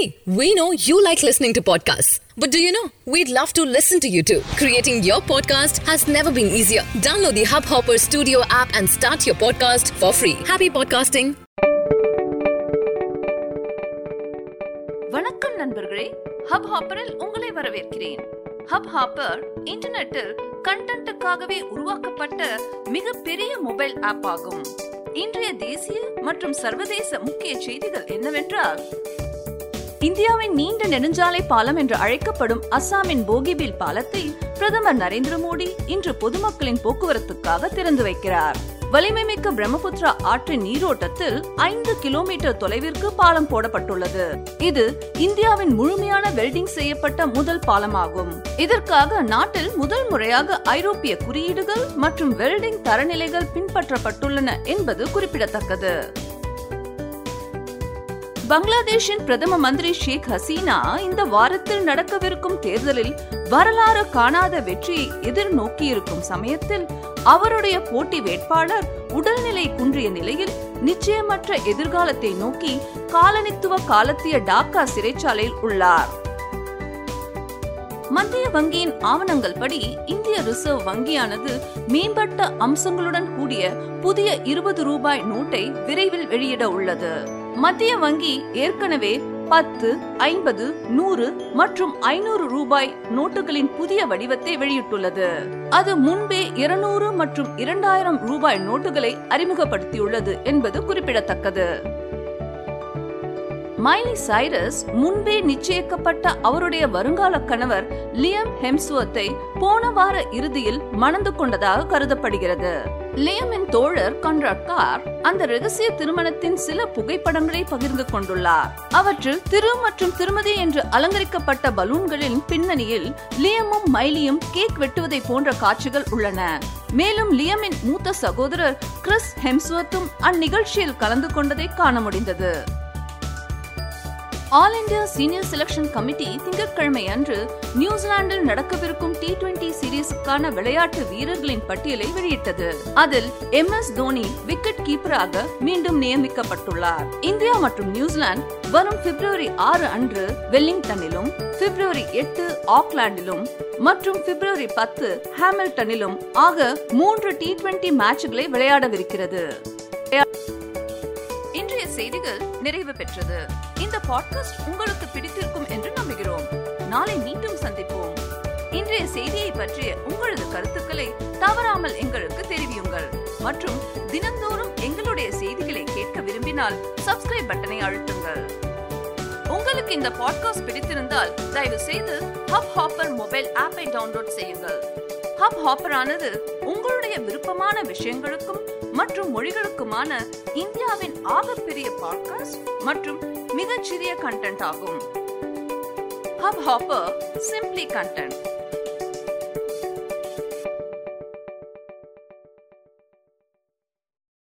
Hey, we know you like listening to podcasts. But do you know? We'd love to listen to you too. Creating your podcast has never been easier. Download the Hubhopper Studio app and start your podcast for free. Happy podcasting. வணக்கம் நண்பர்களே hub ஹாப்பரில் உங்களை வரவேற்கிறேன் hub hopper இன்டர்நெட்டில் கண்டென்ட்டுக்காகவே உருவாக்கப்பட்ட மிகப்பெரிய mobile app ஆகும் இன்றைய தேசிய மற்றும் சர்வதேச முக்கிய செய்திகள் என்னவென்றால் இந்தியாவின் நீண்ட நெடுஞ்சாலை பாலம் என்று அழைக்கப்படும் அஸ்ஸாமின் போகிபில் பாலத்தை பிரதமர் நரேந்திர மோடி இன்று பொதுமக்களின் போக்குவரத்துக்காக திறந்து வைக்கிறார். வலிமைமிக்க பிரம்மபுத்திரா ஆற்றின் நீரோட்டத்தில் ஐந்து கிலோமீட்டர் தொலைவிற்கு பாலம் போடப்பட்டுள்ளது. இது இந்தியாவின் முழுமையான வெல்டிங் செய்யப்பட்ட முதல் பாலமாகும். இதற்காக நாட்டில் முதல் முறையாக ஐரோப்பிய குறியீடுகள் மற்றும் வெல்டிங் தரநிலைகள் பின்பற்றப்பட்டுள்ளன என்பது குறிப்பிடத்தக்கது. பங்களாதேஷின் பிரதம மந்திரி ஷேக் ஹசீனா இந்த வாரத்தில் நடக்கவிருக்கும் தேர்தலில் வரலாறு காணாத வெற்றியை எதிர்நோக்கியிருக்கும் சமயத்தில் அவருடைய போட்டி வேட்பாளர் உடல்நிலை குன்றிய நிலையில் நிச்சயமற்ற எதிர்காலத்தை நோக்கி காலனித்துவ காலத்திய டாக்கா சிறைச்சாலையில் உள்ளார். மத்திய வங்கியின் ஆவணங்கள் படி இந்திய ரிசர்வ் வங்கியானது மேம்பட்ட அம்சங்களுடன் கூடிய புதிய இருபது ரூபாய் நோட்டை விரைவில் வெளியிட உள்ளது. மத்திய வங்கி ஏற்கனவே பத்து ஐம்பது நூறு மற்றும் ஐநூறு ரூபாய் நோட்டுகளின் புதிய வடிவத்தை வெளியிட்டுள்ளது. அது முன்பே இருநூறு மற்றும் இரண்டாயிரம் ரூபாய் நோட்டுகளை அறிமுகப்படுத்தியுள்ளது என்பது குறிப்பிடத்தக்கது. மைலி சைரஸ் முன்பே நிச்சயிக்கப்பட்ட அவருடைய வருங்கால கணவர் லியம் ஹெம்ஸ்வத்தை போன வார இறுதியில் மணந்து கொண்டதாக கருதப்படுகிறது. லியமின் தோழர் கன்ராட் கார் அந்த ரகசிய திருமணத்தின் சில புகைப்படங்களை பகிர்ந்து கொண்டுள்ளார். அவற்றில் திரு மற்றும் திருமதி என்று அலங்கரிக்கப்பட்ட பலூன்களின் பின்னணியில் லியமும் மைலியும் கேக் வெட்டுவதை போன்ற காட்சிகள் உள்ளன. மேலும் லியமின் மூத்த சகோதரர் கிறிஸ் ஹெம்ஸ்வத்தும் அந்நிகழ்ச்சியில் கலந்து கொண்டதை காண முடிந்தது. All India senior selection committee திங்கட்கிழமை அன்று நியூசிலாந்தில் நடக்கவிருக்கும் டி டுவெண்டி சீரீஸுக்கான விளையாட்டு வீரர்களின் பட்டியலை வெளியிட்டது. அதில் எம் எஸ் தோனி விக்கெட் கீப்பராக மீண்டும் நியமிக்கப்பட்டுள்ளார். இந்தியா மற்றும் நியூசிலாந்து வரும் பிப்ரவரி ஆறு அன்று வெல்லிங்டனிலும் பிப்ரவரி எட்டு ஆக்லாண்டிலும் மற்றும் பிப்ரவரி பத்து ஹாமில்டனிலும் ஆக மூன்று டி டுவெண்டி மேட்சுகளை விளையாடவிருக்கிறது. இன்றைய செய்திகள் நிறைவு பெற்றது. இந்த பாட்காஸ்ட் உங்களுக்கு பிடித்திருக்கும் என்று நம்புகிறோம். நாளை மீண்டும் சந்திப்போம். இன்றைய செய்தியை பற்றிய உங்களது கருத்துக்களை தவறாமல் எங்களுக்கு தெரிவியுங்கள். மற்றும் தினந்தோறும் எங்களுடைய செய்திகளை கேட்க விரும்பினால் சப்ஸ்கிரைப் பட்டனை அழுத்துங்கள். உங்களுக்கு இந்த பாட்காஸ்ட் பிடித்திருந்தால் தயவு செய்து ஹப் ஹாப்பர் மொபைல் ஆப்பை டவுன்லோட் செய்யுங்கள். ஹப் ஹாப்பர் ஆனது உங்களுடைய விருப்பமான விஷயங்களுக்கும் மற்றும் மொழிகளுக்குமான இந்தியாவின் ஆகப்பெரிய பாட்காஸ்ட் மற்றும் மிகச்சிறிய கண்டென்ட் ஆகும். Hub hopper simply content